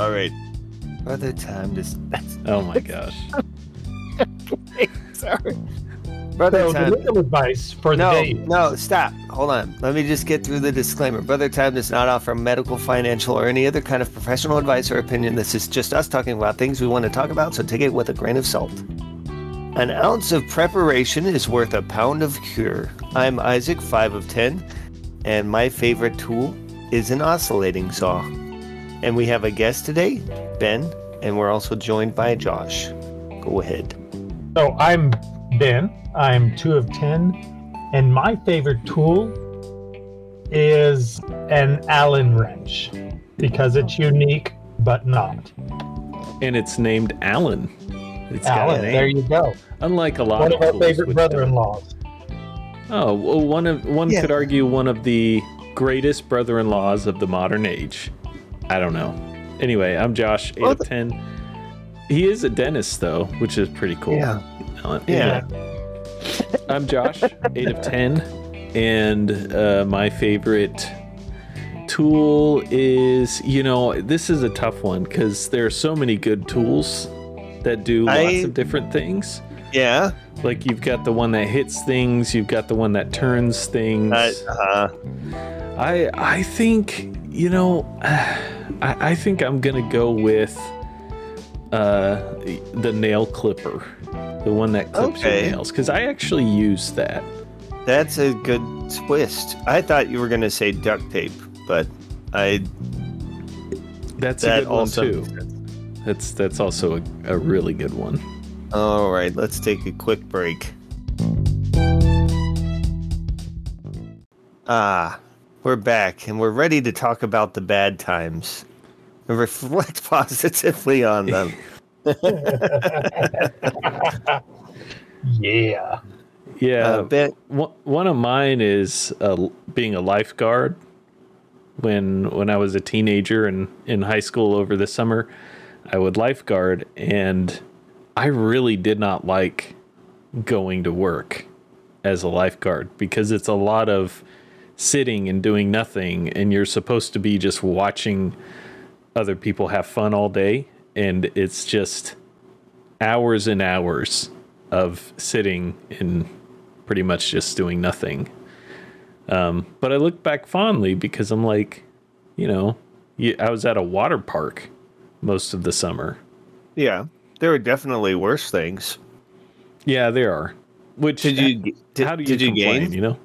All right. Brother time just. Oh my gosh. Sorry. Brother So the legal advice for the No, day. no, stop. Hold on. Let me just get through the disclaimer. Brother Time does not offer medical, financial, or any other kind of professional advice or opinion. This is just us talking about things we want to talk about, so take it with a grain of salt. An ounce of preparation is worth a pound of cure. I'm Isaac, 5 of 10, and my favorite tool is an oscillating saw. And we have a guest today, Ben, and we're also joined by Josh. Go ahead. So I'm Ben. I'm two of ten, and my favorite tool is an Allen wrench because it's unique but not. And it's named Alan. It's got a Allen, name. there you go. Unlike a lot One of of our tools favorite brother-in-laws. don't. Oh, well, one of one Yeah. could argue one of the greatest brother-in-laws of the modern age. I don't know. Anyway, I'm Josh, eight Well, of ten. He is a dentist though, which is pretty cool. Yeah. Yeah. I'm Josh, eight of ten, and uh, my favorite tool is you know this is a tough one because there are so many good tools that do lots I- of different things. Yeah. Like you've got the one that hits things, you've got the one that turns things. Uh, uh, I I think you know I, I think I'm gonna go with uh the nail clipper, the one that clips Okay. your nails, because I actually use that. That's a good twist. I thought you were going to say duct tape, but I That's that a good one also. too. That's that's also a, a really good one. All right, let's take a quick break. Ah, we're back and we're ready to talk about the bad times and reflect positively on them. Yeah. Yeah, Uh, ben, one one of mine is uh, being a lifeguard. When when I was a teenager and in high school over the summer, I would lifeguard, and I really did not like going to work as a lifeguard because it's a lot of sitting and doing nothing, and you're supposed to be just watching other people have fun all day, and it's just hours and hours of sitting and pretty much just doing nothing. Um, but I look back fondly because I'm like, you know, I was at a water park most of the summer. yeah, there are definitely worse things. Yeah, there are. Which Did you did, how do you did you complain? gain? You know,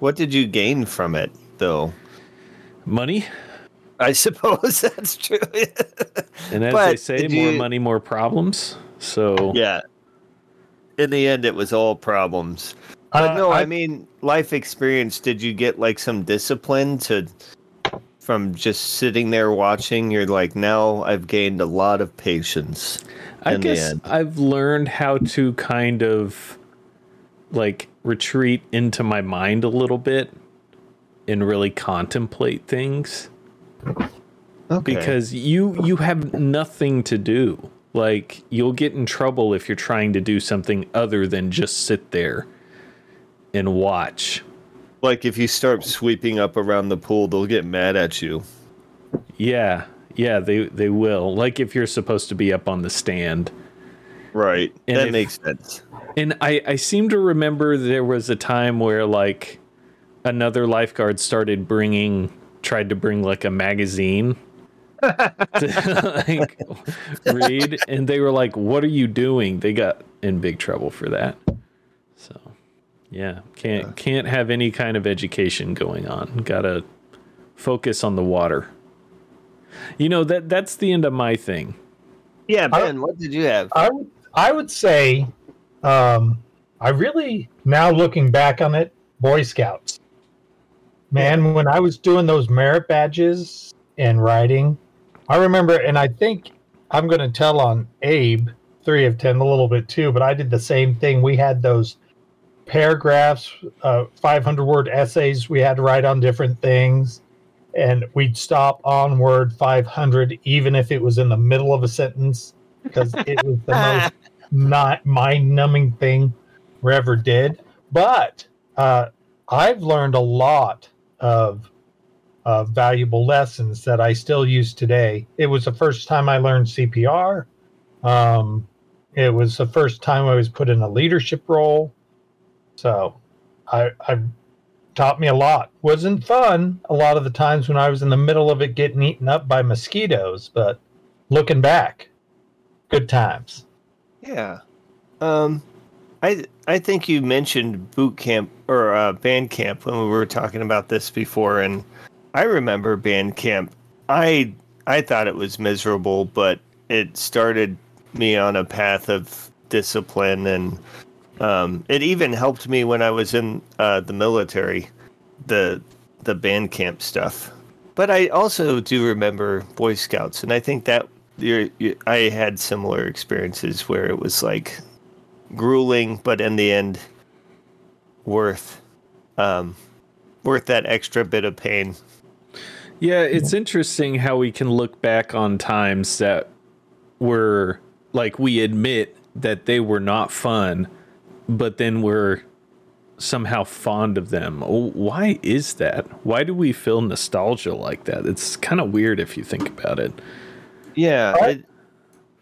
What did you gain from it, though? money, I suppose that's true. and as But they say, more you- money, more problems. So yeah. In the end, it was all problems. But Uh, no, I, I- mean, life experience. Did you get like some discipline to from just sitting there watching? You're like, now I've gained a lot of patience. I guess. I've learned how to kind of like retreat into my mind a little bit and really contemplate things. Okay. because you you have nothing to do like you'll get in trouble if you're trying to do something other than just sit there and watch like if you start sweeping up around the pool, they'll get mad at you. yeah yeah they they will like if you're supposed to be up on the stand Right. And that if- makes sense. And i i seem to remember there was a time where like another lifeguard started bringing tried to bring like a magazine to like read. And they were like what are you doing? They got in big trouble for that. So yeah can't can't have any kind of education going on. Gotta focus on the water. You know that that's the end of my thing. Yeah, I- Ben, what did you have? I would I would say um, I really now looking back on it, Boy Scouts. Man, when I was doing those merit badges and writing, I remember, and I think I'm going to tell on Abe, three of 10, a little bit too, but I did the same thing. We had those paragraphs, uh, 500 word essays we had to write on different things. And we'd stop on word 500, even if it was in the middle of a sentence, because it was the most not mind numbing thing we ever did. But uh, I've learned a lot of uh, valuable lessons that I still use today. It was the first time I learned CPR. Um, it was the first time I was put in a leadership role. So I, I taught me a lot. Wasn't fun a lot of the times when I was in the middle of it getting eaten up by mosquitoes, but looking back, good times. Yeah. Um, I I think you mentioned boot camp or uh, band camp when we were talking about this before, and I remember band camp. I I thought it was miserable, but it started me on a path of discipline, and um, it even helped me when I was in uh, the military, the the band camp stuff. But I also do remember Boy Scouts, and I think that you're, you, I had similar experiences where it was like grueling, but in the end, worth um, worth that extra bit of pain. Yeah, it's interesting how we can look back on times that were like we admit that they were not fun, but then we're somehow fond of them. Why is that? Why do we feel nostalgia like that? It's kind of weird if you think about it. Yeah, I,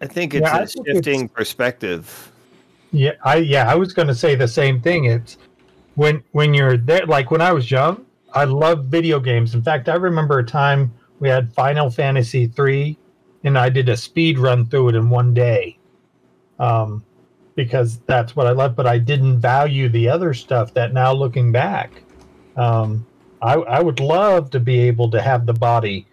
I think it's yeah, a think shifting it's, perspective. Yeah, I yeah, I was going to say the same thing. It's when when you're there like when I was young, I loved video games. In fact, I remember a time we had Final Fantasy 3 and I did a speed run through it in one day. Um because that's what I love, but I didn't value the other stuff that now looking back. Um I I would love to be able to have the body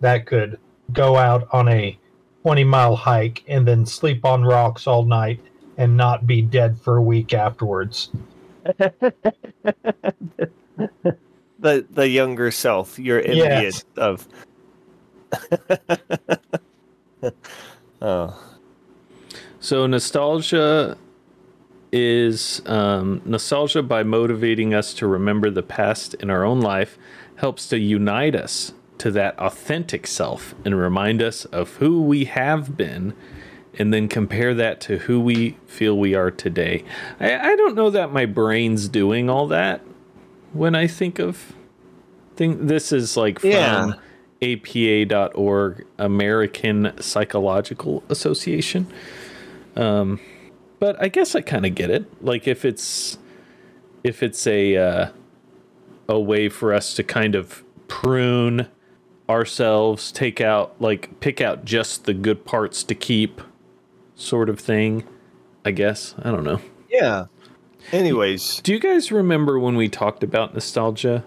that could go out on a 20 mile hike and then sleep on rocks all night and not be dead for a week afterwards. the the younger self, you're envious yes. of. oh. So nostalgia is um, nostalgia by motivating us to remember the past in our own life helps to unite us to that authentic self and remind us of who we have been and then compare that to who we feel we are today. I, I don't know that my brain's doing all that when I think of think this is like from yeah. apa.org American Psychological Association. Um but I guess I kind of get it. Like if it's if it's a uh, a way for us to kind of prune ourselves, take out like pick out just the good parts to keep sort of thing. I guess. I don't know. Yeah. Anyways, do you guys remember when we talked about nostalgia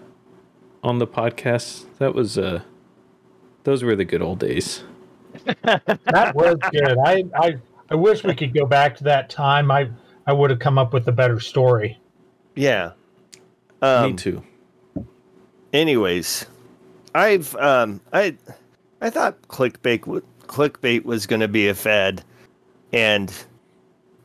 on the podcast? That was uh those were the good old days. that was good. I, I I wish we could go back to that time. I I would have come up with a better story. Yeah. Um, Me too. Anyways, I've um I I thought clickbait clickbait was going to be a fad, and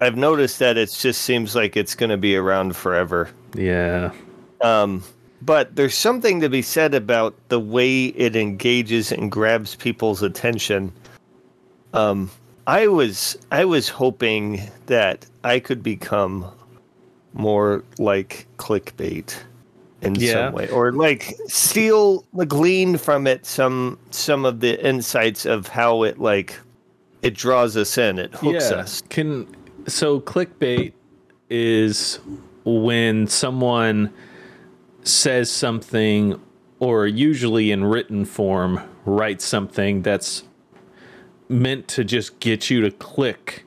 I've noticed that it just seems like it's going to be around forever. Yeah. Um, but there's something to be said about the way it engages and grabs people's attention. Um, I was I was hoping that I could become more like clickbait in yeah. some way, or like steal, the glean from it some some of the insights of how it like it draws us in, it hooks yeah. us. Can so clickbait is when someone says something or usually in written form writes something that's meant to just get you to click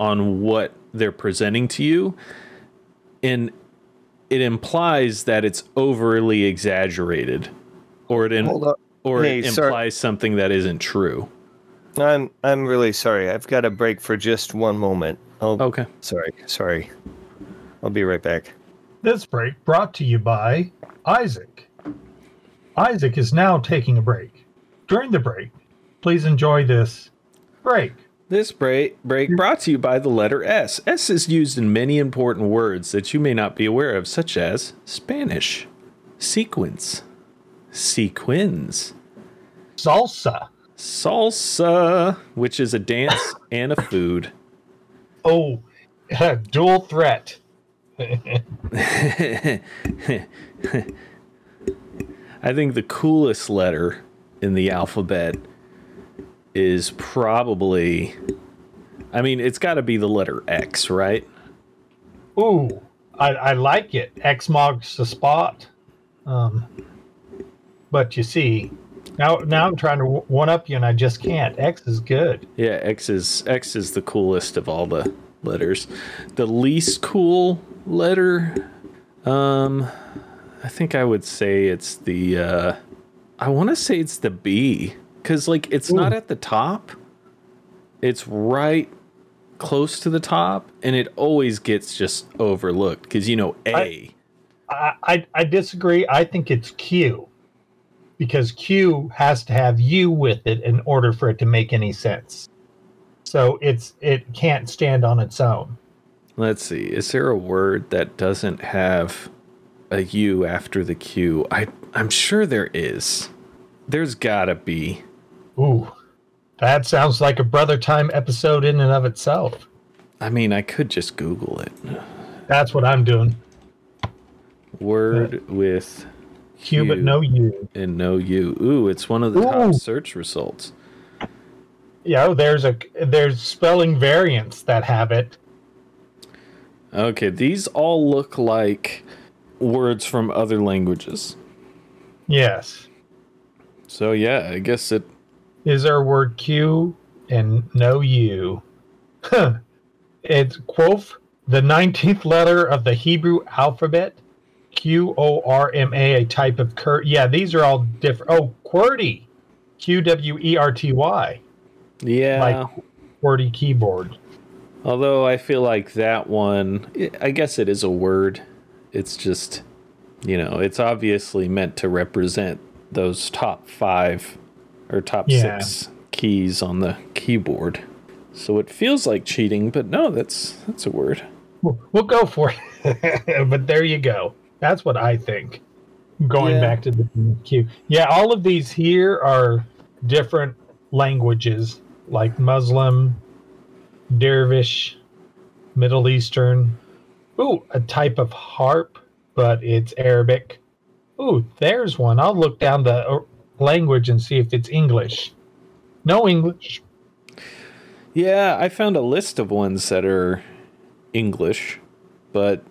on what they're presenting to you and it implies that it's overly exaggerated, or it in, or hey, it implies sorry. something that isn't true. I'm I'm really sorry. I've got a break for just one moment. I'll, okay. Sorry, sorry. I'll be right back. This break brought to you by Isaac. Isaac is now taking a break. During the break, please enjoy this break. This break, break brought to you by the letter S. S is used in many important words that you may not be aware of, such as Spanish, sequence, sequins, salsa, salsa, which is a dance and a food. Oh, dual threat. I I think the coolest letter in the alphabet is probably I mean, it's got to be the letter X, right? Ooh, I, I like it. X marks the spot. Um, but you see, now now I'm trying to one up you, and I just can't. X is good. Yeah, X is X is the coolest of all the letters. The least cool letter, um, I think I would say it's the. Uh, I want to say it's the B because like it's Ooh. not at the top. It's right close to the top, and it always gets just overlooked because you know A. I, I I disagree. I think it's Q because Q has to have U with it in order for it to make any sense. So it's it can't stand on its own. Let's see. Is there a word that doesn't have a U after the Q? I I'm sure there is. There's gotta be. Ooh. That sounds like a Brother Time episode in and of itself. I mean, I could just Google it. That's what I'm doing. Word uh, with Q, but no U. And no U. Ooh, it's one of the Ooh. top search results. Yeah, oh, there's a there's spelling variants that have it. Okay, these all look like words from other languages. Yes. So yeah, I guess it is our word Q and no U. it's qoph the 19th letter of the Hebrew alphabet. Q O R M A, a type of cur. Yeah, these are all different. Oh, QWERTY. Q W E R T Y. Yeah. Like QWERTY keyboard. Although I feel like that one, I guess it is a word. It's just, you know, it's obviously meant to represent those top five or top yeah. six keys on the keyboard. So it feels like cheating, but no, that's that's a word. We'll, we'll go for it. but there you go. That's what I think. Going yeah. back to the queue. Yeah, all of these here are different languages like Muslim, Dervish, Middle Eastern. Ooh, a type of harp, but it's Arabic. Ooh, there's one. I'll look down the language and see if it's English. No English. Yeah, I found a list of ones that are English, but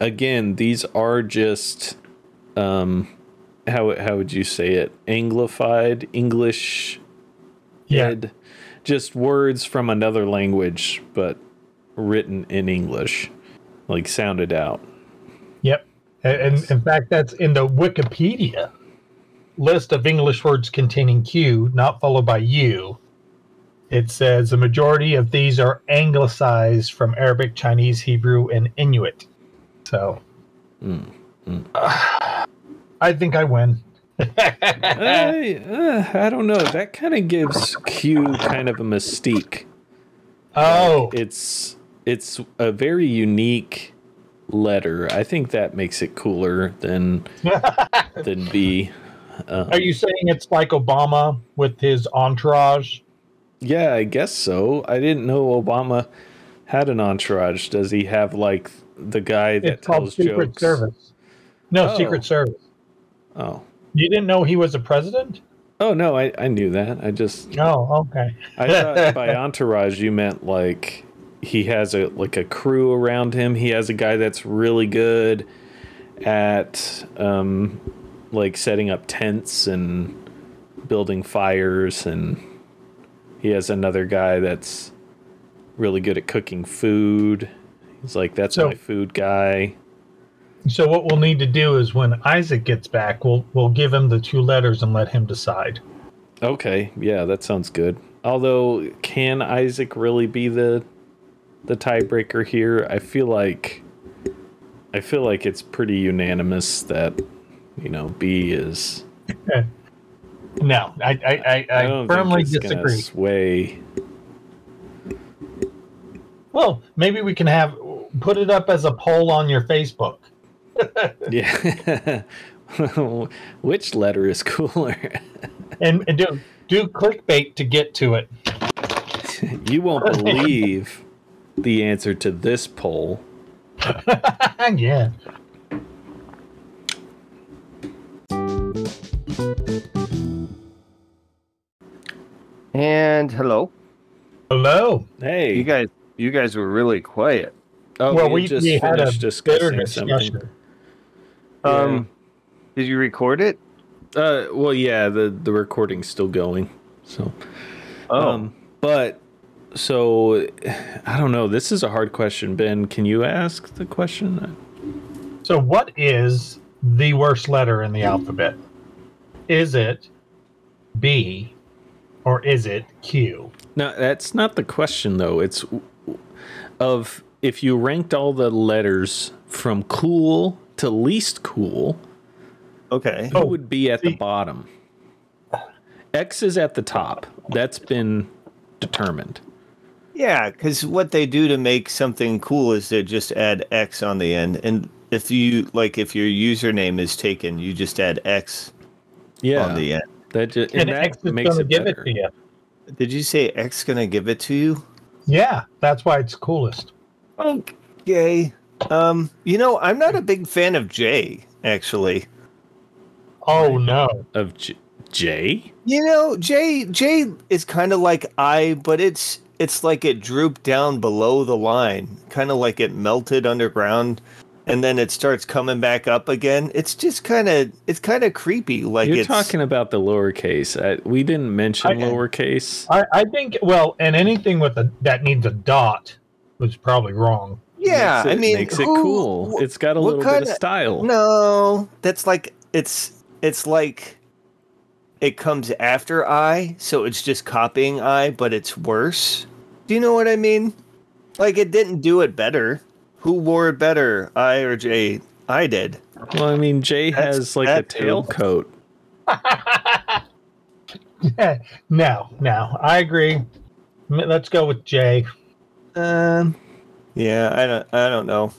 again, these are just um how how would you say it? Anglified English yeah. just words from another language but written in English, like sounded out. Yep. And in fact that's in the Wikipedia list of English words containing Q, not followed by U, it says the majority of these are anglicized from Arabic, Chinese, Hebrew, and Inuit. So, mm, mm. Uh, I think I win. I, uh, I don't know. That kind of gives Q kind of a mystique. Oh, like it's it's a very unique letter. I think that makes it cooler than than B. Um, Are you saying it's like Obama with his entourage? Yeah, I guess so. I didn't know Obama had an entourage. Does he have like the guy that it's tells Secret jokes? Service. No, oh. Secret Service. Oh. You didn't know he was a president? Oh no, I, I knew that. I just Oh, okay. I thought by entourage you meant like he has a like a crew around him. He has a guy that's really good at um like setting up tents and building fires and he has another guy that's really good at cooking food. He's like that's so, my food guy. So what we'll need to do is when Isaac gets back, we'll we'll give him the two letters and let him decide. Okay, yeah, that sounds good. Although can Isaac really be the the tiebreaker here? I feel like I feel like it's pretty unanimous that you know, B is. no, I I, I, I, I firmly disagree. Sway. Well, maybe we can have put it up as a poll on your Facebook. yeah. Which letter is cooler? and, and do do clickbait to get to it. you won't believe the answer to this poll. yeah. And hello. Hello. Hey. You guys, you guys were really quiet. oh, well, we, we, just we had a finished discussing discussion. something. Um, did you record it? Uh, well, yeah, the the recording's still going. So, Oh, um, but so I don't know. This is a hard question, Ben. Can you ask the question? So, what is the worst letter in the alphabet? Is it B or is it Q? No, that's not the question though. It's of if you ranked all the letters from cool to least cool, okay. who Oh, would be at the bottom? X is at the top. That's been determined. Yeah, because what they do to make something cool is they just add X on the end, and if you like, if your username is taken, you just add X Yeah, on the end. That just, And, and, that X is makes it give better. it to you. Did you say X gonna give it to you? Yeah, that's why it's coolest. Okay. Um, you know, I'm not a big fan of J. Actually, Oh no. Of J- J? you know, J J is kind of like I, but it's it's like it drooped down below the line, kind of like it melted underground, and then it starts coming back up again. It's just kind of it's kind of creepy. Like You're it's talking about the lowercase. I, we didn't mention I- lowercase. I, I think well, and anything with a that needs a dot was probably wrong. yeah. It, I mean, makes it who- cool. wh- It's got a little bit kinda- of style. No, that's like it's it's like it comes after I, so it's just copying I, but it's worse. Do you know what I mean? Like it didn't do it better. Who wore it better, I or J? I did. Well, I mean, J That's- has like a tail too. tailcoat. no, no, I agree. Let's go with J. Um, yeah, I don't, I don't know.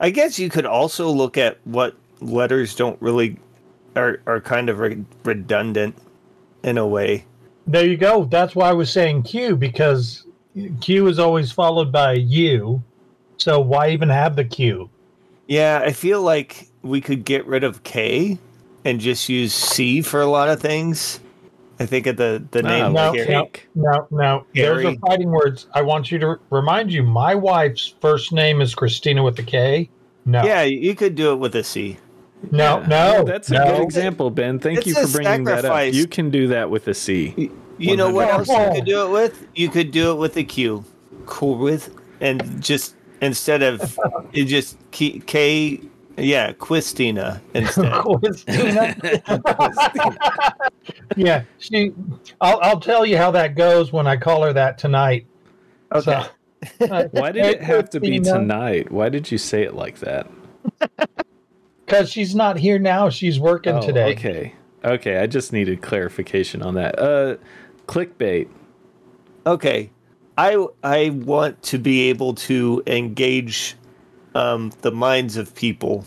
I guess you could also look at what letters don't really are are kind of re- redundant in a way. There you go. That's why I was saying Q because Q is always followed by U. So why even have the Q? Yeah, I feel like we could get rid of K and just use C for a lot of things. I think of the the name no, here. no, cake. no, no. Those are fighting words. I want you to remind you. My wife's first name is Christina with a K. No, Yeah, you could do it with a C. no, Yeah. no. That's a no. good example, Ben. Thank It's you for bringing that up. You can do that with a C. You know what else you could do it with? You could do it with a Q. Cool with and just instead of you just K, K yeah, Quistina instead. Christina. yeah, she. I'll, I'll tell you how that goes when I call her that tonight. Okay. So, Why did it have to be tonight? Why did you say it like that? Because she's not here now. She's working Oh, today. Okay. Okay, I just needed clarification on that. Uh clickbait. Okay. I I want to be able to engage um, the minds of people.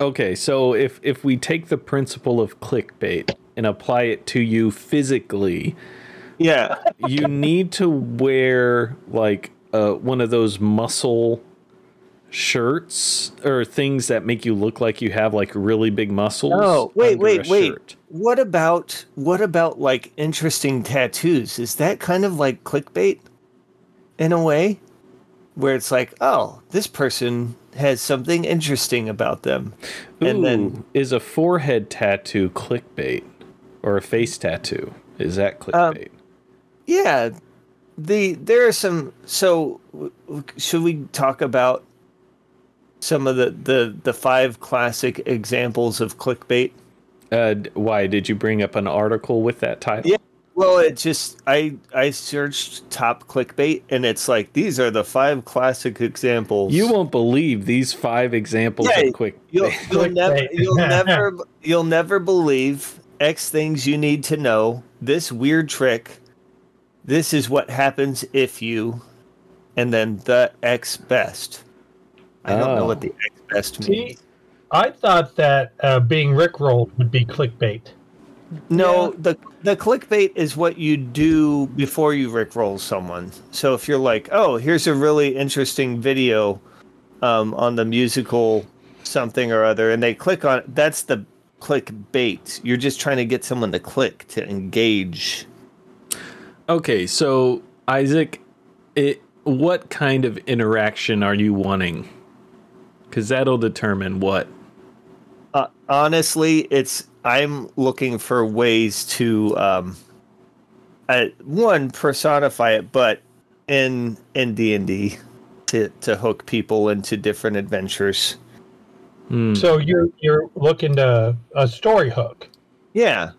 Okay, so if if we take the principle of clickbait and apply it to you physically, Yeah. you need to wear like uh, one of those muscle shirts or things that make you look like you have like really big muscles. Oh, wait, wait, wait. shirt. What about what about like interesting tattoos? Is that kind of like clickbait in a way? Where it's like, oh, this person has something interesting about them. And then is a forehead tattoo clickbait or a face tattoo? Is that Um, clickbait? yeah, the there are some so should we talk about some of the the the five classic examples of clickbait? uh, why did you bring up an article with that title? Yeah. Well, it just I I searched top clickbait and it's like these are the five classic examples. You won't believe these five examples Yeah, of quick. you'll, you'll never you'll never you'll never believe X things you need to know. This weird trick. This is what happens if you, and then the X best. I don't know Oh. what the X best See, means. I thought that uh, being rickrolled would be clickbait. No, the the clickbait is what you do before you rickroll someone. So if you're like, oh, here's a really interesting video um, on the musical something or other, and they click on it, that's the clickbait. You're just trying to get someone to click to engage. Okay, so Isaac, it what kind of interaction are you wanting? Because that'll determine what. Uh, honestly, it's I'm looking for ways to um, uh, one personify it, but in in D and D to to hook people into different adventures. Hmm. So you're you're looking to a story hook. Yeah.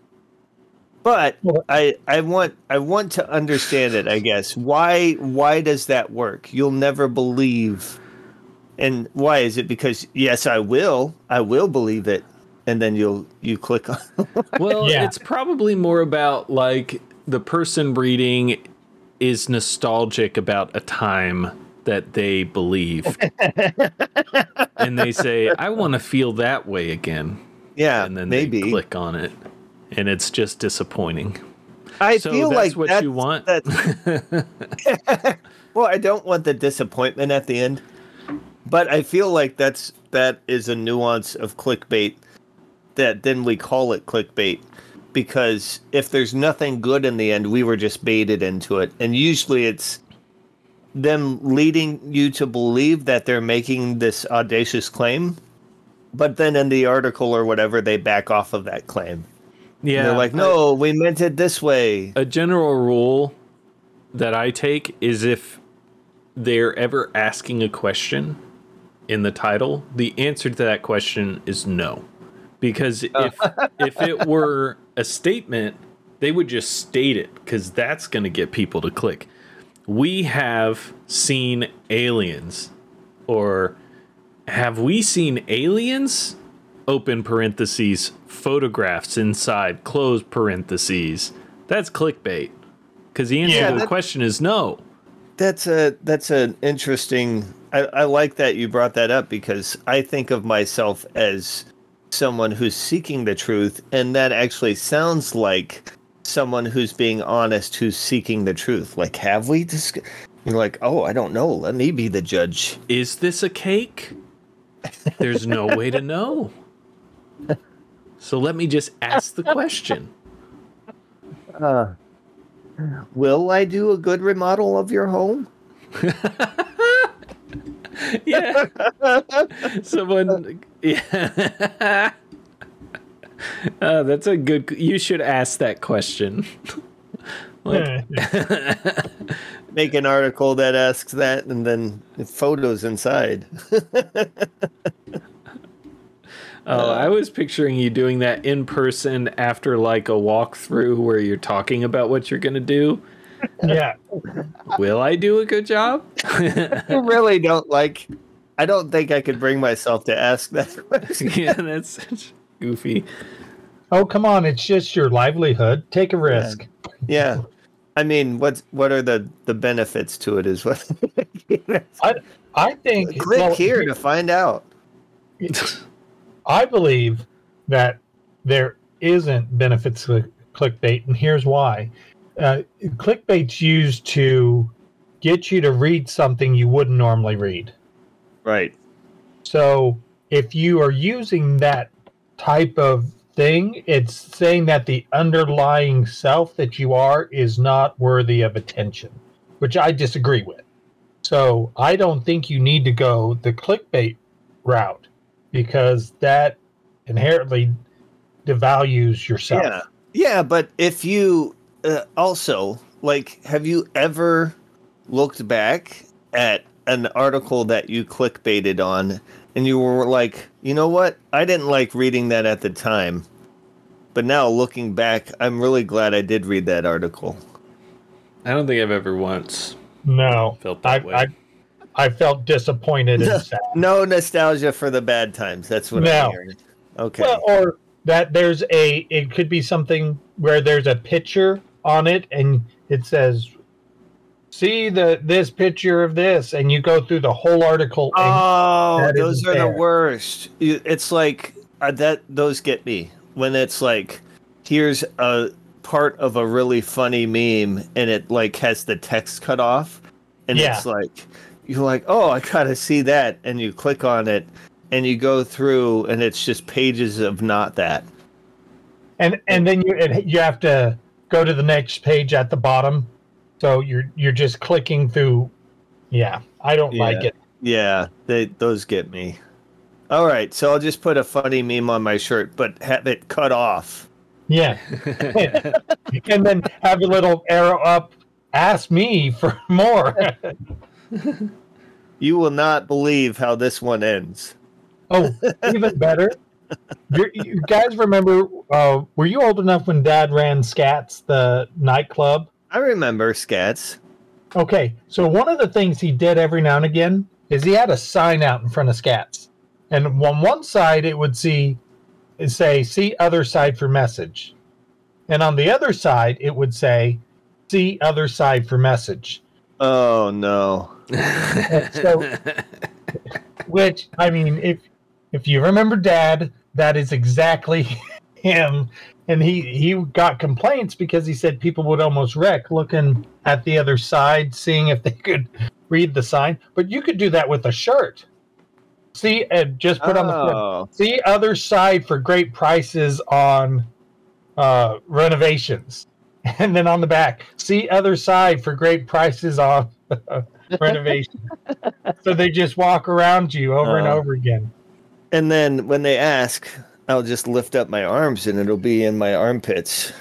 But I I want I want to understand it, I guess. Why why does that work? You'll never believe. And why is it because yes, I will. I will believe it. And then you'll you click on Well, Yeah. it's probably more about like the person reading is nostalgic about a time that they believe. and they say, I want to feel that way again. Yeah, And then maybe. they click on it. And it's just disappointing. I So feel that's like what that's, you want? That, well, I don't want the disappointment at the end, but I feel like that's that is a nuance of clickbait that then we call it clickbait because if there's nothing good in the end, we were just baited into it, and usually it's them leading you to believe that they're making this audacious claim, but then in the article or whatever they back off of that claim. Yeah. they're like, "No, we meant it this way." a general rule that I take is if they're ever asking a question in the title, the answer to that question is no. Because uh. if if it were a statement, they would just state it because that's going to get people to click. We have seen aliens or have we seen aliens? Open parentheses, photographs inside, close parentheses. That's clickbait. Because the answer Yeah, to the question is no. That's a that's an interesting. I, I like that you brought that up because I think of myself as someone who's seeking the truth, and that actually sounds like someone who's being honest, who's seeking the truth. Like, have we? Dis- You're like, oh, I don't know. Let me be the judge. Is this a cake? There's no way to know. So let me just ask the question. Uh, will I do a good remodel of your home? Yeah. Someone. Yeah. Uh, that's a good. You should ask that question. Like, Make an article that asks that, and then photos inside. oh, I was picturing you doing that in person after like a walkthrough where you're talking about what you're gonna do. Yeah. Will I do a good job? I really don't like. I don't think I could bring myself to ask that question. yeah, that's such goofy. Oh, come on. It's just your livelihood. Take a risk. Yeah, I mean, what's what are the the benefits to it? Is what. I, I think. Click well, here to find out. I believe that there isn't benefits to clickbait, and here's why. Uh, clickbait's used to get you to read something you wouldn't normally read. Right. So if you are using that type of thing, it's saying that the underlying self that you are is not worthy of attention, which I disagree with. So I don't think you need to go the clickbait route because that inherently devalues yourself. Yeah. Yeah, but if you uh, also like, have you ever looked back at an article that you clickbaited on, and you were like, you know what? I didn't like reading that at the time, but now looking back, I'm really glad I did read that article. I don't think I've ever once No, felt I, that way. I, I felt disappointed and sad. No nostalgia for the bad times. That's what No. I'm hearing. Okay. Well, or that there's a it could be something where there's a picture on it and it says see the this picture of this and you go through the whole article and Oh, those are the worst. It's like uh, that. Those get me when it's like, here's a part of a really funny meme, and it like has the text cut off, and Yeah. it's like you're like, oh, I gotta see that, and you click on it, and you go through, and it's just pages of not that. and and then you it, you have to go to the next page at the bottom So you're you're just clicking through. Yeah, I don't like it. Yeah, they those get me. All right, so I'll just put a funny meme on my shirt, but have it cut off. Yeah, and then have a little arrow up. Ask me for more. You will not believe how this one ends. oh, even better. You, guys remember? Uh, were you old enough when Dad ran Scats, the nightclub? I remember scats. Okay, so one of the things he did every now and again is he had a sign out in front of Scats, and on one side it would see, it say "See other side for message," and on the other side it would say "See other side for message." Oh no. So, which I mean, if if you remember Dad, that is exactly him. And he he got complaints because he said people would almost wreck looking at the other side, seeing if they could read the sign. But you could do that with a shirt. See, uh, just put on the front. Oh, See other side for great prices on uh, renovations, and then on the back, see other side for great prices on renovation. so they just walk around you over and Oh. over again. And then when they ask, I'll just lift up my arms and it'll be in my armpits,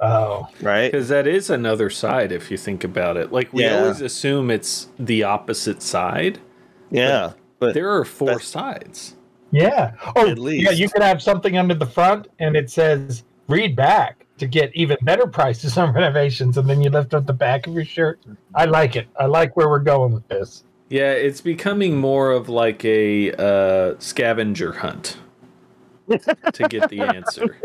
Oh, right? Because that is another side if you think about it. Like we Yeah. always assume it's the opposite side. Yeah, but There are four sides. yeah. Oh, At yeah. least. You could have something under the front, and it says "read back" to get even better prices on renovations, and then you lift up the back of your shirt. I like it. I like where we're going with this. Yeah, it's becoming more of like a uh, scavenger hunt to get the answer.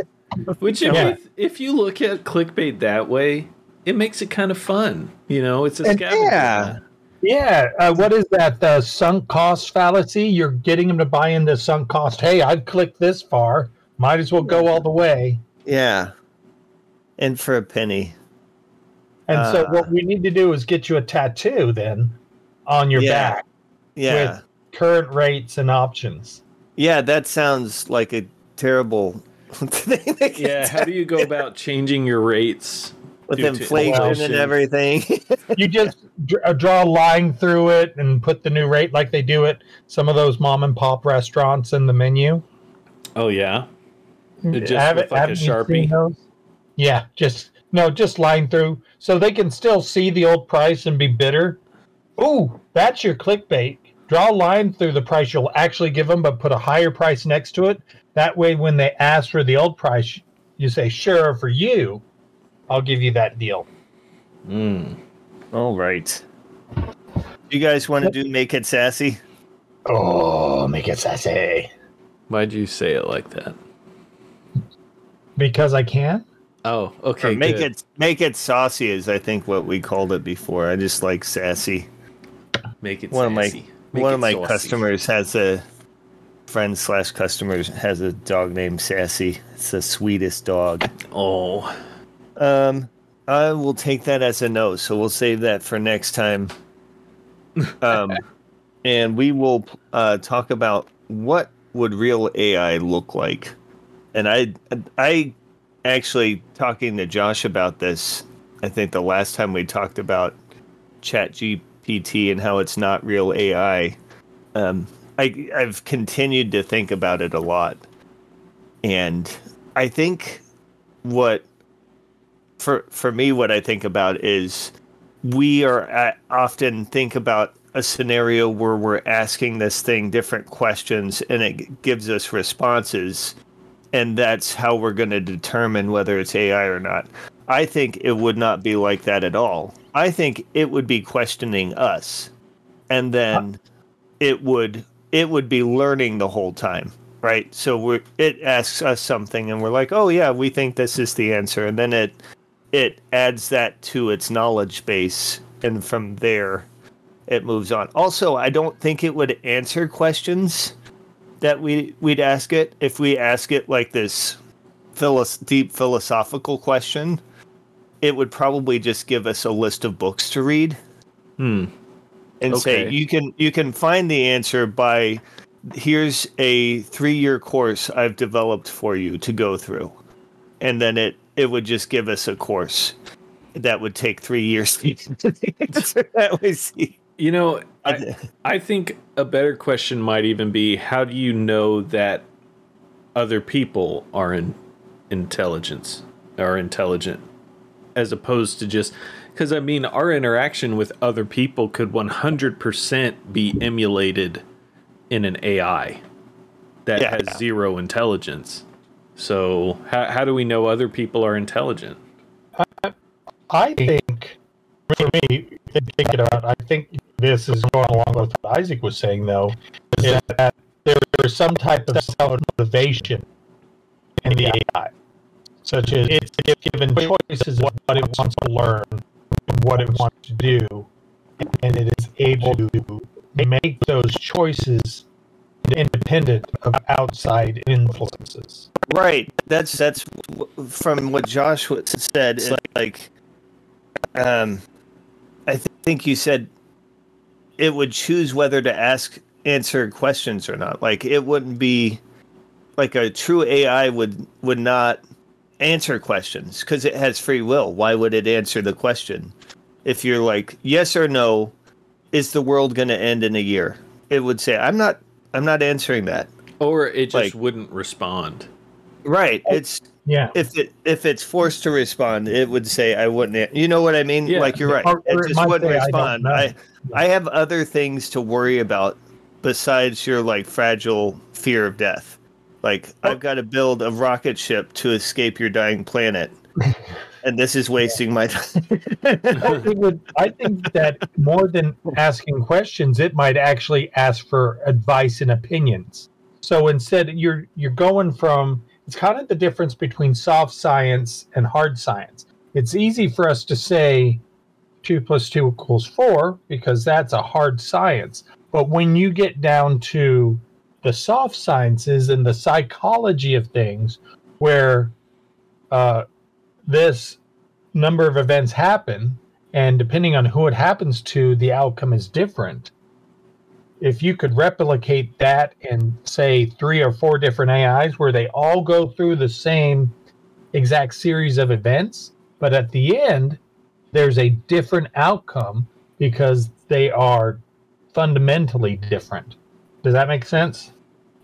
Which, if, Yeah. you, if you look at clickbait that way, it makes it kind of fun. You know, it's a And- scavenger yeah. hunt. Yeah, uh, what is that? The sunk cost fallacy. You're getting them to buy into sunk cost. Hey, I've clicked this far. Might as well go all the way. yeah. And for a penny. And so, Uh. what we need to do is get you a tattoo then on your Yeah. back, Yeah. current rates and options. Yeah, that sounds like a terrible thing. Yeah, how do you go about changing your rates? with due inflation and inflation? everything. You just uh, draw a line through it and put the new rate like they do at some of those mom and pop restaurants in the menu. Oh, yeah. Just Haven't- with like a haven't you seen Sharpie? Yeah, just no, just line through so they can still see the old price and be bitter. Ooh, that's your clickbait. Draw a line through the price you'll actually give them, but put a higher price next to it. That way, when they ask for the old price, you say, "Sure, for you, I'll give you that deal." Mm. All right. You guys want to do make it sassy? Oh, make it sassy Why'd you say it like that? because I can. Oh, Or okay. make good. it make it saucy is I think what we called it before. I just like sassy. Make it One of my. Make one of my saucy. customers has a friend slash customers has a dog named Sassy. It's the sweetest dog. Oh, Um, I will take that as a no. So we'll save that for next time. Um, and we will uh, talk about what would real AI look like. And I, I actually talking to Josh about this. I think the last time we talked about Chat GPT and how it's not real AI. Um, I, I've continued to think about it a lot, and I think what for for me what i think about is we are at, often think about a scenario where we're asking this thing different questions and it gives us responses. And that's how we're going to determine whether it's ai or not. I think it would not be like that at all i think it would be questioning us and then it would it would be learning the whole time right? So we're it asks us something and we're like oh yeah we think this is the answer and then it it adds that to its knowledge base and from there it moves on. Also i don't think it would answer questions that we we'd ask it. If we ask it like this philos- deep philosophical question it would probably just give us a list of books to read Hmm. and say you can you can find the answer by here's a three year course I've developed for you to go through, and then it it would just give us a course, that would take three years to answer that we see. You know, I, I think a better question might even be how do you know that other people are in intelligence are intelligent as opposed to just because I mean our interaction with other people could 100% be emulated in an AI that Yeah. has zero intelligence. So how how do we know other people are intelligent? I think, for me, thinking about, I think this is going along with what Isaac was saying, though, is that there is some type of self motivation in the AI, such as it's given choices of what it wants to learn, and what it wants to do, and it is able to make those choices independent of outside influences. Right. That's that's from what Josh said. It's like, um, I th- think you said it would choose whether to ask answer questions or not. Like it wouldn't be like a true AI would would not answer questions because it has free will. Why would it answer the question? If you're like yes or no, is the world going to end in a year? It would say I'm not. I'm not answering that. Or it just Like- wouldn't respond. Right. It's Yeah. if it if it's forced to respond, it would say I wouldn't. an-" You know what I mean? Yeah. Like you're right. Or- or it it just might wouldn't say, "I respond. know." I I have other things to worry about besides your like fragile fear of death. Like I've got to build a rocket ship to escape your dying planet, and this is wasting my time. it would, I think that more than asking questions, it might actually ask for advice and opinions. So instead, you're you're going from it's kind of the difference between soft science and hard science. It's easy for us to say two plus two equals four because that's a hard science. But when you get down to the soft sciences and the psychology of things, where uh, this number of events happen, and depending on who it happens to, the outcome is different. If you could replicate that in, say, three or four different AIs where they all go through the same exact series of events, but at the end, there's a different outcome because they are fundamentally different. Does that make sense?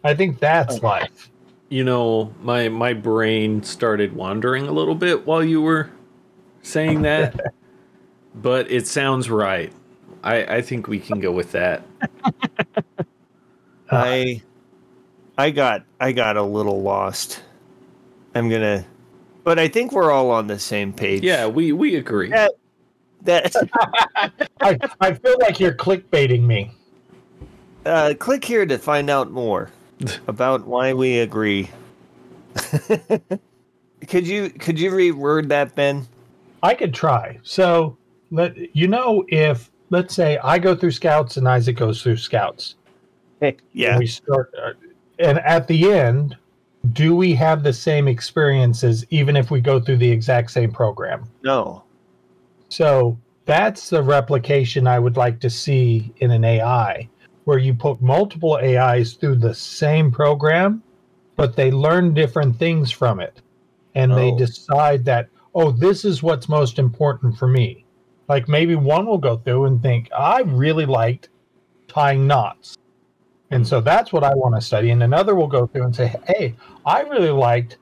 I think that's oh. life. You know, my my brain started wandering a little bit while you were saying that, but it sounds right. I I think we can go with that. Uh. I I got I got a little lost. I'm gonna, but I think we're all on the same page. Yeah, we we agree. Yeah. That I, I feel like you're clickbaiting me. Uh, click here to find out more about why we agree. could you could you reword that, Ben? I could try. So let you know if let's say I go through scouts and Isaac goes through scouts. Yeah. And we start, uh, and at the end, do we have the same experiences even if we go through the exact same program? No. So that's the replication I would like to see in an AI, where you put multiple AIs through the same program, but they learn different things from it. And they Oh. decide that, oh, this is what's most important for me. Like maybe one will go through and think, I really liked tying knots. And so hmm. that's what I want to study. And another will go through and say, hey, I really liked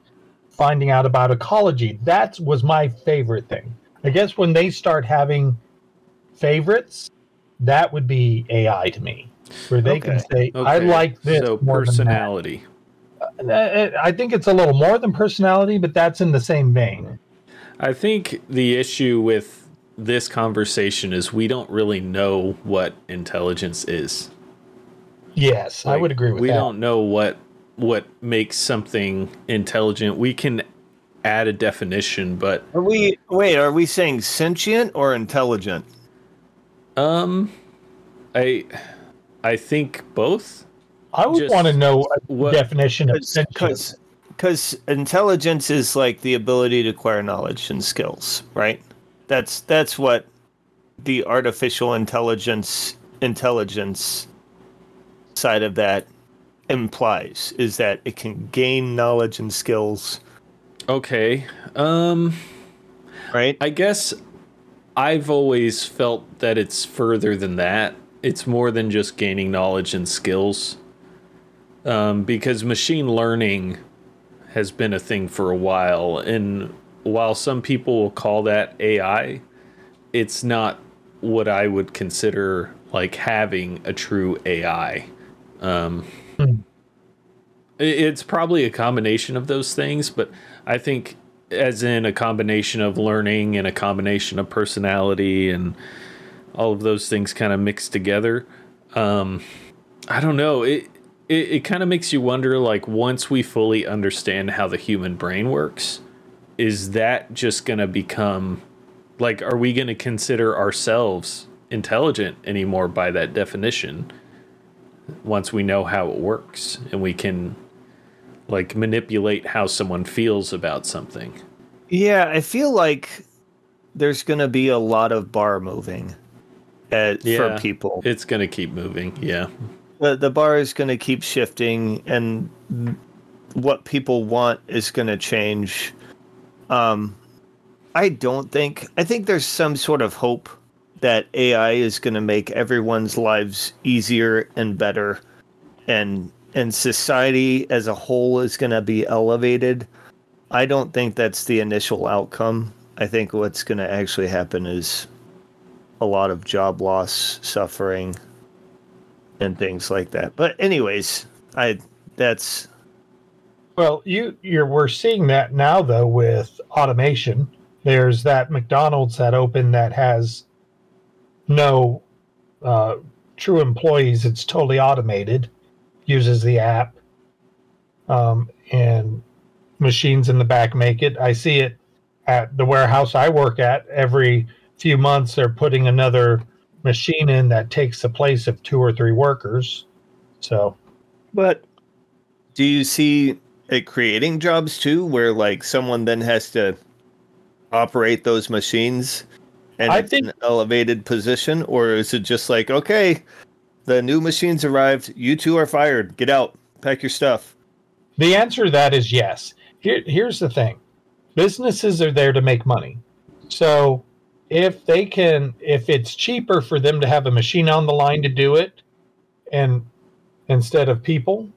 finding out about ecology. That was my favorite thing. I guess when they start having favorites, that would be AI to me, where they can say, "I like this." So more than that." personality. Uh, I think it's a little more than personality, but that's in the same vein. I think the issue with this conversation is we don't really know what intelligence is. Yes, I would agree with we that. We don't know what what makes something intelligent. We can add a definition, but Are we wait? Are we saying sentient or intelligent? um, I I think both. I would just want to know a what- definition of sentience. Because because intelligence is like the ability to acquire knowledge and skills, right? That's that's what the artificial intelligence intelligence side of that implies is that it can gain knowledge and skills, Okay. Um, right? I guess I've always felt that it's further than that. It's more than just gaining knowledge and skills. Um, because machine learning has been a thing for a while. And while some people will call that AI, it's not what I would consider like having a true AI. Um. It's probably a combination of those things, but I think as in a combination of learning and a combination of personality and all of those things kind of mixed together. Um, I don't know. It it, it kind of makes you wonder like once we fully understand how the human brain works, is that just going to become like are we going to consider ourselves intelligent anymore by that definition once we know how it works and we can like manipulate how someone feels about something. Yeah, I feel like there's going to be a lot of bar moving at, yeah, for people. It's going to keep moving. Yeah. The, the bar is going to keep shifting, and what people want is going to change. Um, I don't think, I think there's some sort of hope that AI is going to make everyone's lives easier and better and and society as a whole is going to be elevated. I don't think that's the initial outcome. I think what's going to actually happen is a lot of job loss, suffering, and things like that. But anyways, I that's well, you you're we're seeing that now though with automation. There's that McDonald's that opened that has no uh, true employees. It's totally automated uses the app, um, and machines in the back make it. I see it at the warehouse I work at every few months. They're putting another machine in that takes the place of two or three workers. So, but do you see it creating jobs too, where like someone then has to operate those machines? and I think, an elevated position, or is it just like, okay, the new machines arrived. You two are fired. Get out. Pack your stuff. The answer to that is yes. Here, here's the thing businesses are there to make money. So if they can, if it's cheaper for them to have a machine on the line to do it and instead of people,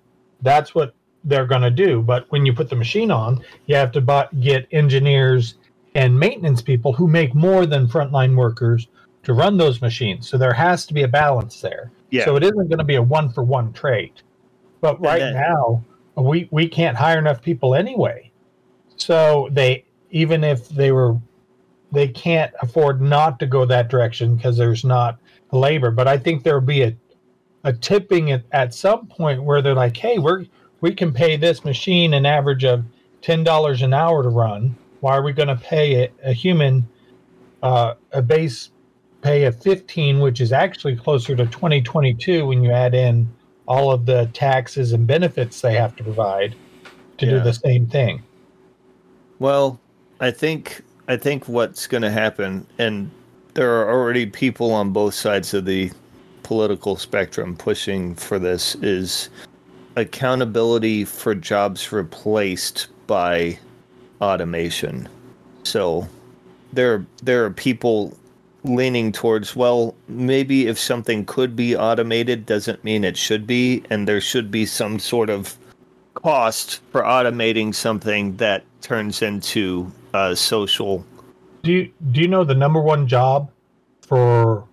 that's what they're going to do. But when you put the machine on, you have to buy, get engineers and maintenance people who make more than frontline workers to run those machines. So there has to be a balance there. Yeah. So it isn't going to be a one for one trade. But right then, now, we we can't hire enough people anyway. So they even if they were they can't afford not to go that direction because there's not labor. But I think there'll be a a tipping at, at some point where they're like, hey, we're we can pay this machine an average of ten dollars an hour to run. Why are we going to pay a, a human uh, a base pay of 15, which is actually closer to 2022 when you add in all of the taxes and benefits they have to provide to yeah. do the same thing. Well, I think I think what's going to happen, and there are already people on both sides of the political spectrum pushing for this, is accountability for jobs replaced by automation. So there there are people leaning towards well maybe if something could be automated doesn't mean it should be and there should be some sort of cost for automating something that turns into uh, social. Do you do you know the number one job for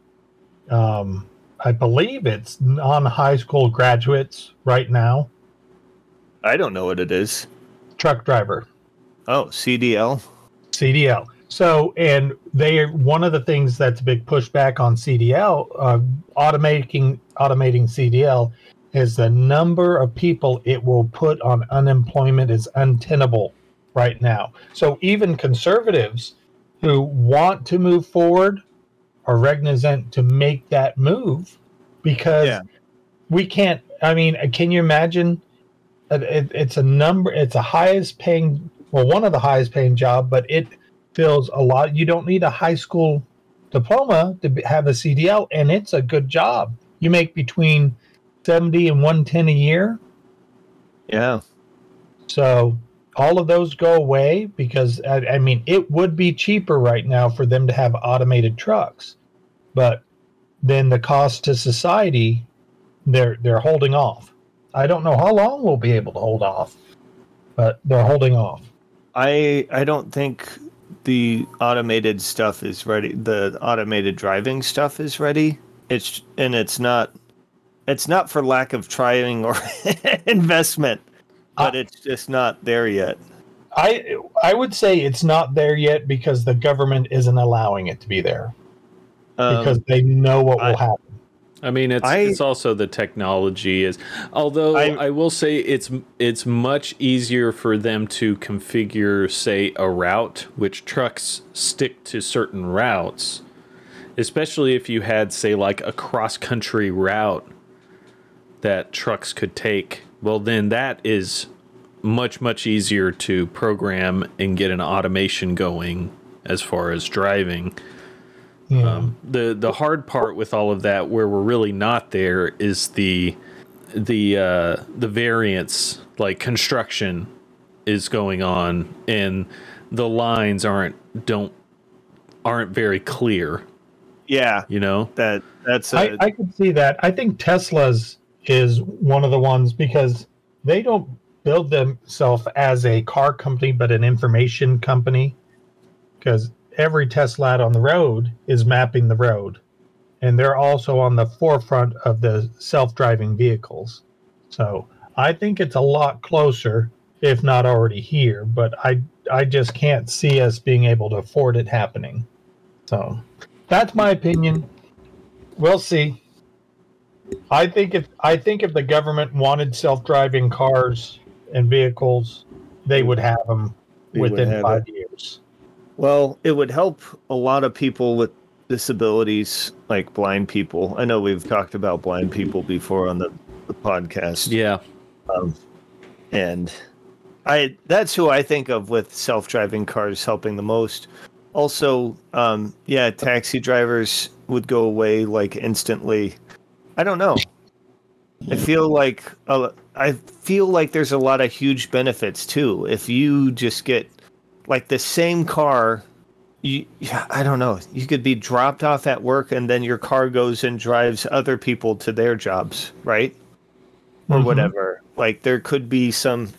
um, i believe it's non high school graduates right now? I don't know what it is. Truck driver. Oh cdl cdl so, and they one of the things that's a big pushback on CDL, uh, automating automating CDL, is the number of people it will put on unemployment is untenable right now. So even conservatives who want to move forward are reticent to make that move because yeah. we can't. I mean, uh, can you imagine? Uh, it, it's a number. It's a highest paying, well, one of the highest paying job, but it fills a lot. You don't need a high school diploma to have a CDL, and it's a good job. You make between 70 and 110 a year. Yeah. So all of those go away because I, I mean it would be cheaper right now for them to have automated trucks, but then the cost to society, they're they're holding off. I don't know how long we'll be able to hold off, but they're holding off. I I don't think the automated stuff is ready. The automated driving stuff is ready. It's and it's not it's not for lack of trying or investment, but Uh, it's just not there yet. I I would say it's not there yet because the government isn't allowing it to be there Um, because they know what I- will happen. I mean, it's I- it's also the technology is. Although I- I, will say it's it's much easier for them to configure, say, a route which trucks stick to certain routes, especially if you had, say, like a cross country route that trucks could take. Well, then that is much much easier to program and get an automation going as far as driving Yeah. the the hard part with all of that where we're really not there is the the uh the variance like construction is going on and the lines aren't don't aren't very clear yeah, you know that that's a, I, I could see that. I think Tesla's is one of the ones because they don't build themselves as a car company, but an information company. Because every Tesla on the road is mapping the road, and they're also on the forefront of the self-driving vehicles. So I think it's a lot closer, if not already here. But I I just can't see us being able to afford it happening. So that's my opinion. We'll see. I think if I think if the government wanted self-driving cars and vehicles, they would have them They within have five it. years. Well, it would help a lot of people with disabilities, like blind people. I know we've talked about blind people before on the, the podcast. yeah Um, and I that's who I think of with self-driving cars helping the most. Also, um, yeah, taxi drivers would go away like instantly. I don't know. I feel like uh, I feel like there's a lot of huge benefits too. If you just get like the same car, you yeah, I don't know. You could be dropped off at work and then your car goes and drives other people to their jobs, right? Or Mhm. whatever. Like there could be some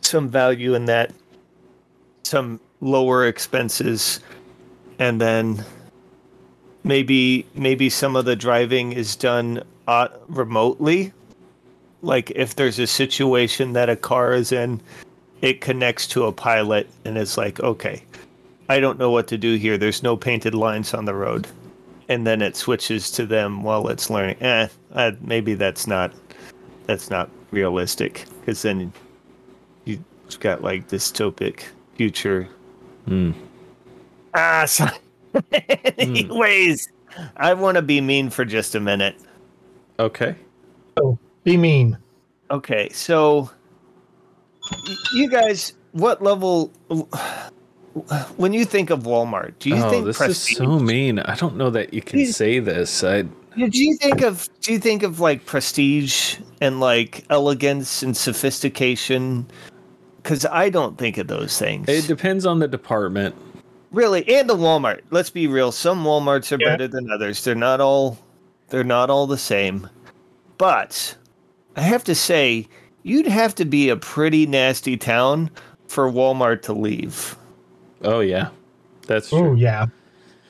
some value in that some lower expenses and then maybe maybe some of the driving is done uh, remotely. Like if there's a situation that a car is in it connects to a pilot and it's like okay i don't know what to do here. There's no painted lines on the road. And then it switches to them while it's learning. Eh uh, maybe that's not that's not realistic because then you've got like dystopic future. Hmm. ah so anyways i want to be mean for just a minute okay So be mean. Okay, so y- you guys, what level? When you think of Walmart, do you oh think this prestige? is so mean i don't know that you can He's- say this i do you think of? Do you think of like prestige and like elegance and sophistication? Because I don't think of those things. it depends on the department really, and the Walmart. Let's be real. Some WalMarts are Yeah. better than others. They're not all. They're not all the same. But I have to say, you'd have to be a pretty nasty town for Walmart to leave. oh yeah that's Oh true yeah.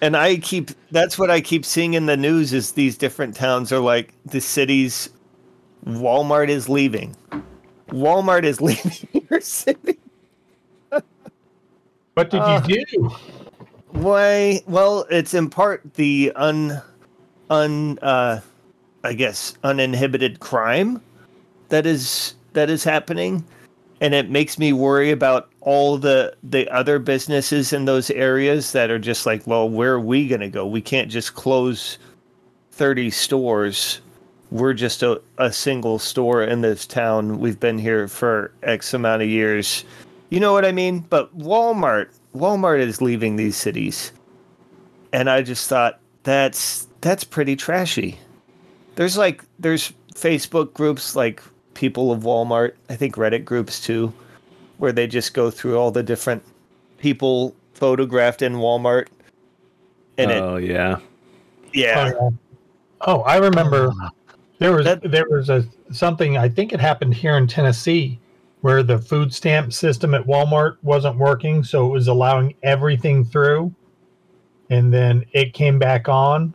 And I keep that's what I keep seeing in the news is these different towns are like the cities Walmart is leaving. Walmart is leaving your city. What did Uh, you do? Why? Well, it's in part the un, un, uh, I guess uninhibited crime that is that is happening, and it makes me worry about all the the other businesses in those areas that are just like, well, where are we gonna go? We can't just close thirty stores. We're just a, a single store in this town. We've been here for X amount of years. You know what I mean? But Walmart, Walmart is leaving these cities. And I just thought that's that's pretty trashy. There's like there's Facebook groups like people of Walmart, I think Reddit groups too. where they just go through all the different people photographed in Walmart. And oh yeah. it, yeah, Oh, yeah. Oh, I remember there was That- there was a something I think it happened here in Tennessee where the food stamp system at Walmart wasn't working, so it was allowing everything through, and then it came back on,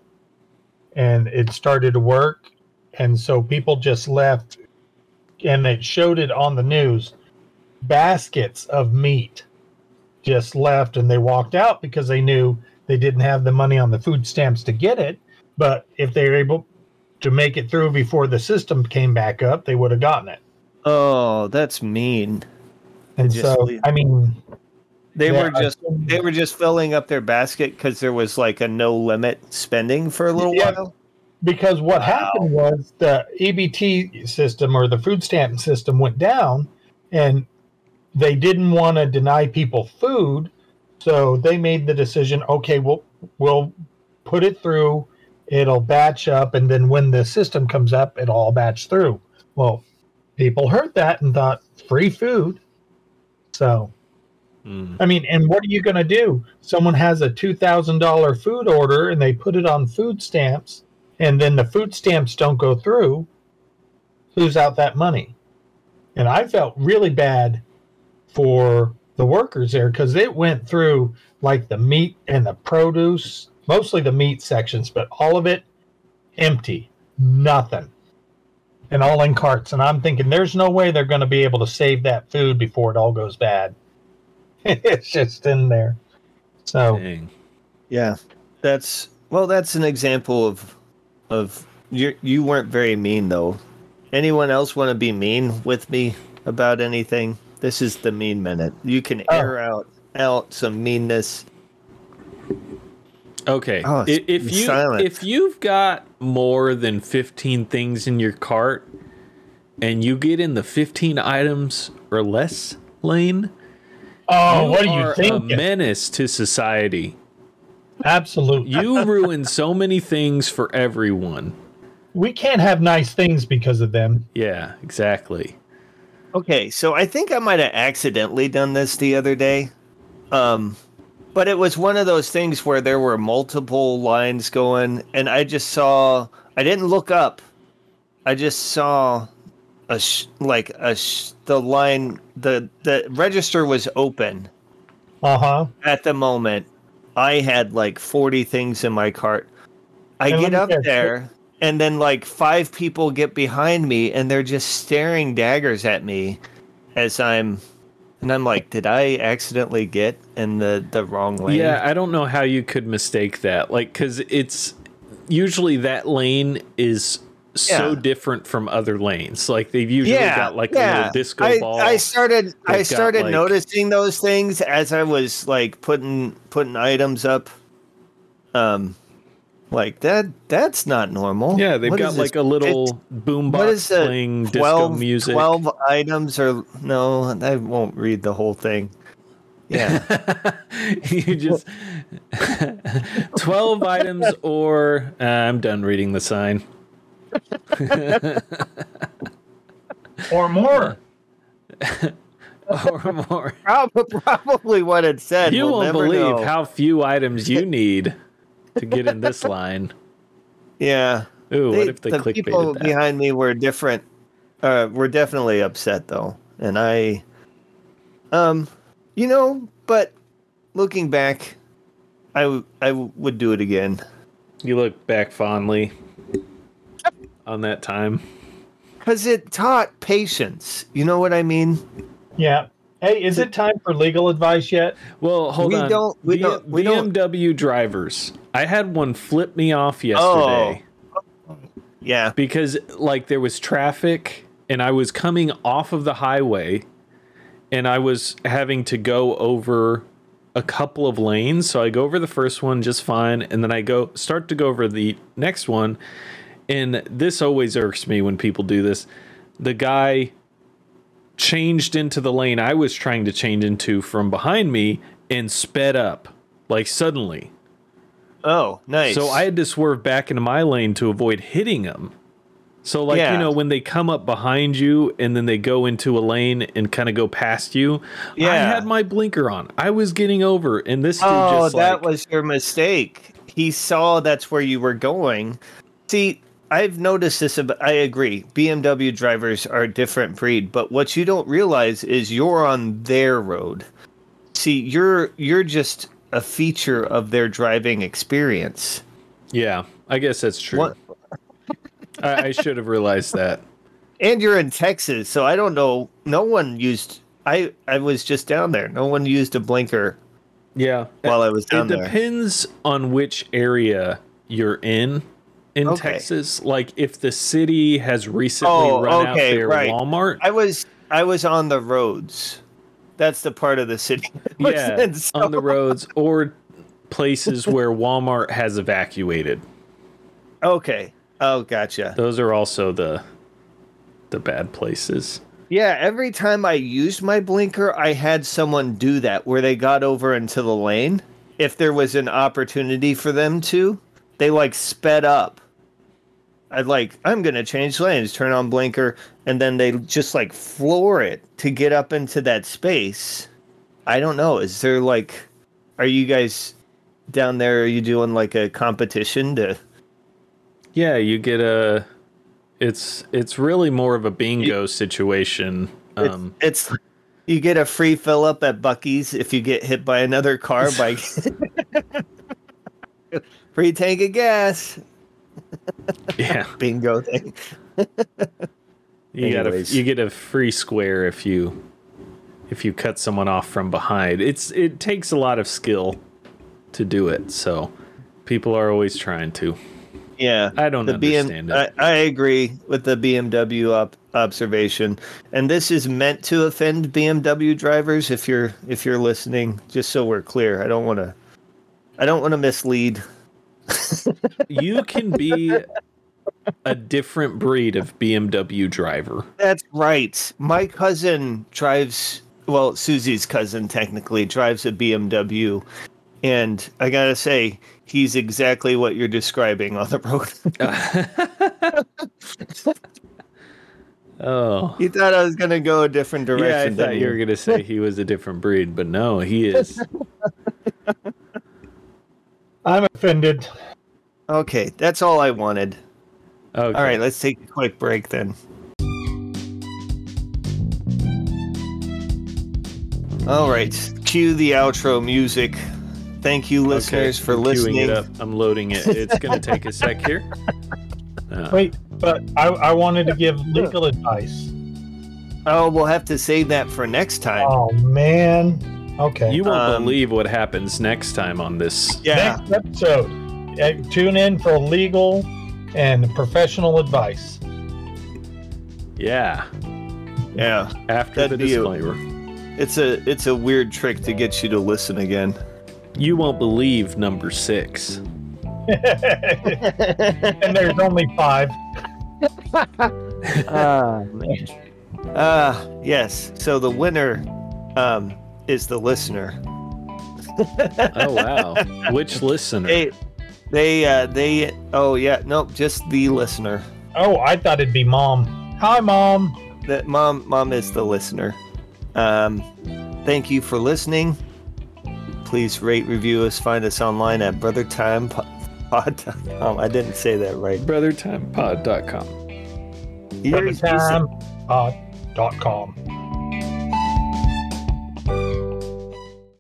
and it started to work, and so people just left, and it showed it on the news, baskets of meat just left, and they walked out because they knew they didn't have the money on the food stamps to get it. But if they were able to make it through before the system came back up, they would have gotten it. Oh, that's mean. And so, leave- I mean, They there were just they were just filling up their basket because there was like a no limit spending for a little Yeah. while. because what Wow. happened was the EBT system or the food stamp system went down, and they didn't want to deny people food, so they made the decision. Okay, we'll we'll put it through. It'll batch up, and then when the system comes up, it'll all batch through. Well, people heard that and thought free food. So Mm. I mean, and what are you going to do? Someone has a $2,000 food order and they put it on food stamps, and then the food stamps don't go through. Who's out that money? And I felt really bad for the workers there because it went through like the meat and the produce, mostly the meat sections, but all of it empty, nothing. And all in carts. And I'm thinking, there's no way they're going to be able to save that food before it all goes bad. it's just in there. So Dang. Yeah, that's well. That's an example of of you. You weren't very mean though. Anyone else want to be mean with me about anything? This is the mean minute. You can Oh. air out out some meanness. Okay. Oh, I- it's if you silent. if you've got more than 15 things in your cart and you get in the 15 items or less lane, Oh, you what do you are a menace to society. Absolutely. You ruin so many things for everyone. we can't have nice things because of them. Yeah, exactly. Okay, so I think I might have accidentally done this the other day. Um but it was one of those things where there were multiple lines going and I just saw I didn't look up. I just saw a sh- like a sh- the line the the register was open Uh huh. at the moment. I had like 40 things in my cart. I And get up guess, there and then like five people get behind me and they're just staring daggers at me as I'm and I'm like, did I accidentally get in the the wrong lane? Yeah, I don't know how you could mistake that. Like, because it's usually that lane is so Yeah. different from other lanes. Like, they've usually got like a little disco I, ball. I started I got, started like- noticing those things as I was like putting putting items up. Um like that that's not normal. yeah, they've What got like this? a little boombox what is the playing 12, disco music. 12 items or no, I won't read the whole thing. Yeah. you just 12 items or uh, I'm done reading the sign. Or more. or more. Prob- Probably what it said. You we'll won't never believe know. how few items you need to get in this line. Yeah. Ooh, They- what if they the people that? behind me were different. Uh, were definitely upset though, and I, um, you know, but looking back, I w- I w- would do it again. You look back fondly on that time. Because it taught patience. You know what I mean? Yeah. Hey, is it time for legal advice yet? Well, hold We on. don't- we B- don't- we don't- BMW drivers. I had one flip me off yesterday oh. Yeah. because like there was traffic and I was coming off of the highway and I was having to go over a couple of lanes. So I go over the first one just fine and then I go start to go over the next one and this always irks me when people do this. The guy changed into the lane I was trying to change into from behind me and sped up like suddenly. Oh, nice. So I had to swerve back into my lane to avoid hitting him. So like Yeah. you know when they come up behind you and then they go into a lane and kind of go past you. yeah. I had my blinker on. I was getting over, and this dude oh, just Oh, that like, was your mistake. He saw that's where you were going. See, I've noticed this. I agree. BMW drivers are a different breed, but what you don't realize is you're on their road. See, you're you're just a feature of their driving experience. yeah. I guess that's true. I, I should have realized that. And you're in Texas, so I don't know. No one used. I I was just down there. No one used a blinker Yeah. while I was It down there. depends on which area you're in in Okay. Texas. Like if the city has recently Oh, run out okay, their right. Walmart. I was I was on the roads. That's the part of the city. Yeah, in, so- on the roads or places where Walmart has evacuated. Okay. Oh, gotcha. Those are also the the bad places. Yeah, every time I used my blinker, I had someone do that where they got over into the lane. If there was an opportunity for them to, they like sped up. I'd like, I'm gonna change lanes, turn on blinker, and then they just like floor it to get up into that space. I don't know. Is there like, are you guys down there? Are you doing like a competition to? Yeah, you get a it's it's really more of a bingo situation. It's, Um it's you get a free fill up at Buc-ee's if you get hit by another car by free tank of gas. Yeah. Bingo thing. You got a, you get a free square if you if you cut someone off from behind. It's it takes a lot of skill to do it. So people are always trying to. Yeah, I don't the understand BM, it. I, I agree with the BMW op- observation, and this is meant to offend BMW drivers. If you're if you're listening, just so we're clear, I don't want to. I don't want to mislead. You can be a different breed of BMW driver. That's right. My cousin drives, well, Susie's cousin technically drives a BMW. And I got to say, he's exactly what you're describing on the road. Oh. he thought I was going to go a different Yeah, I direction. thought you were going to say he was a different breed, but no, he is. I'm offended. Okay, that's all I wanted. Okay. All right, let's take a quick break then. All right, cue the outro music. Thank you, listeners, for I'm queuing listening. It up. I'm loading it. It's going to take a sec here. Uh, Wait, but I, I wanted to give legal advice. Oh, we'll have to save that for next time. Oh man. Okay. You won't Um, believe what happens next time on this. yeah, Next episode, uh, tune in for legal and professional advice. Yeah. yeah. After That'd the be you. disclaimer. It's a it's a weird trick to get you to listen again. You won't believe number six. and there's only five. Ah, man. Ah, yes. So the winner um, is the listener. Oh wow. Which listener? They, they, uh, they. Oh yeah, nope, just the listener. Oh, I thought it'd be mom. Hi, mom. That mom, mom is the listener. Um, thank you for listening. Please rate, review us, find us online at brothertimepod.com. I didn't say that right. BrotherTimePod.com. You're-